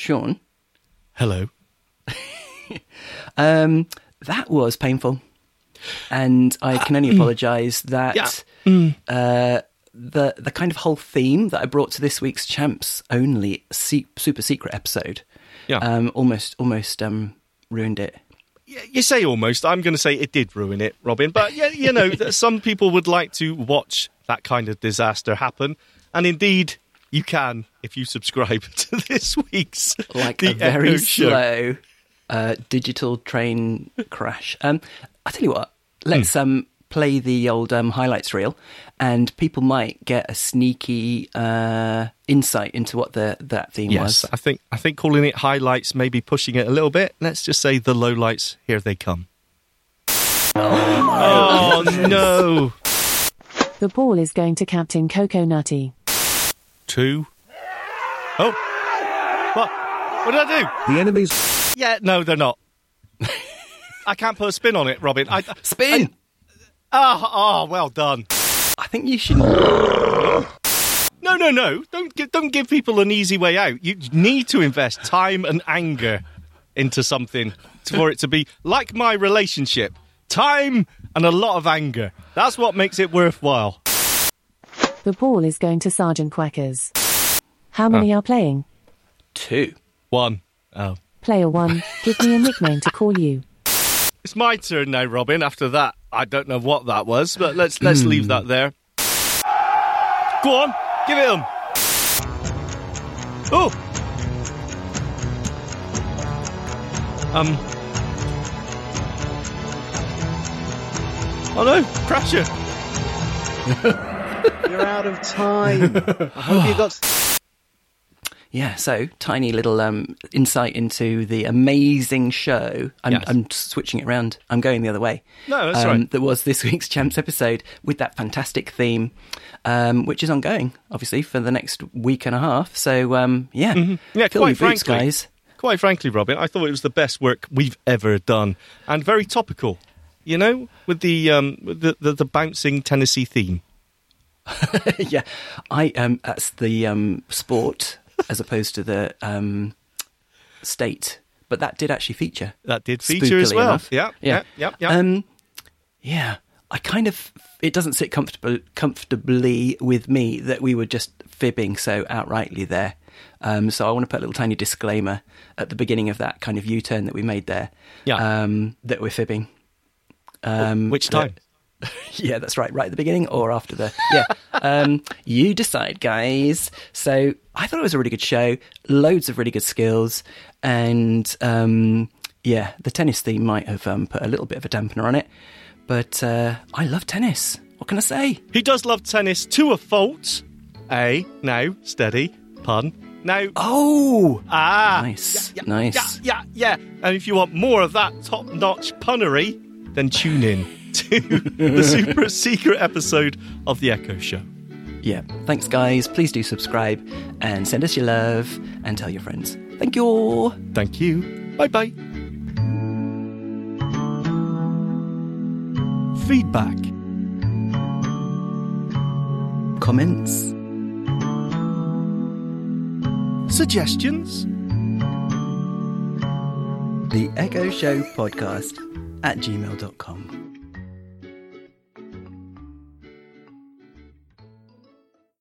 Shaun, Hello. um, that was painful, and I can only apologise that uh, the the kind of whole theme that I brought to this week's Champs only se- super secret episode, Yeah. um, almost almost um, ruined it. You say almost. I'm going to say it did ruin it, Robin. But yeah, you know, that some people would like to watch that kind of disaster happen, and indeed, you can if you subscribe to this week's like The a very Echo Show. slow uh, digital train crash. Um, I tell you what, let's Hmm. um, play the old um, highlights reel, and people might get a sneaky uh, insight into what the that theme Yes, was. I think I think calling it highlights, maybe pushing it a little bit. Let's just say the lowlights. Here they come. Oh, no! The ball is going to Captain Coco Nutty. Two. Oh, what? What did I do? The enemies. Yeah, no, they're not. I can't put a spin on it, Robin. I, Spin. oh, oh, well done. I think you should. No, no, no! Don't give, don't give people an easy way out. You need to invest time and anger into something for it to be like my relationship. Time and a lot of anger. That's what makes it worthwhile. The ball is going to Sergeant Quackers. How many are playing? Two. One. Oh, Player 1, give me a nickname to call you. it's my turn now, Robin. After that, I don't know what that was, but let's let's leave that there. Go on, give it him. Oh. Um. Oh no, Crasher. You're out of time. I hope you got. Yeah, so tiny little um, insight into the amazing show. I'm, Yes. I'm switching it around. I'm going the other way. No, that's um, right. That was this week's Champs episode with that fantastic theme, um, which is ongoing, obviously, for the next week and a half. So, um, yeah, Mm-hmm. Yeah, fill quite your boots, frankly, guys. quite frankly, Robin, I thought it was the best work we've ever done, and very topical. You know, with the um, with the, the the bouncing Tennessee theme. yeah, I um, that's the um, sport as opposed to the um, state, but that did actually feature. That did feature as well. enough. Yeah, yeah, yeah, yeah. Um, yeah, I kind of it doesn't sit comfortable comfortably with me that we were just fibbing so outrightly there. Um, so I want to put a little tiny disclaimer at the beginning of that kind of U-turn that we made there. Yeah. um, that we're fibbing. Um, Which that- time? yeah, that's right. Right at the beginning or after the. Yeah. um, you decide, guys. So I thought it was a really good show. Loads of really good skills. And um, yeah, the tennis theme might have um, put a little bit of a dampener on it. But uh, I love tennis. What can I say? He does love tennis to a fault. A now steady pun. Now Oh! ah Nice, yeah, nice. yeah yeah yeah. And if you want more of that top notch punnery, then tune in to the super secret episode of the Echo Show. Yeah. Thanks, guys. Please do subscribe and send us your love and tell your friends. Thank you. Thank you. Bye bye. Feedback. Comments? Suggestions? The Echo Show Podcast at gmail.com.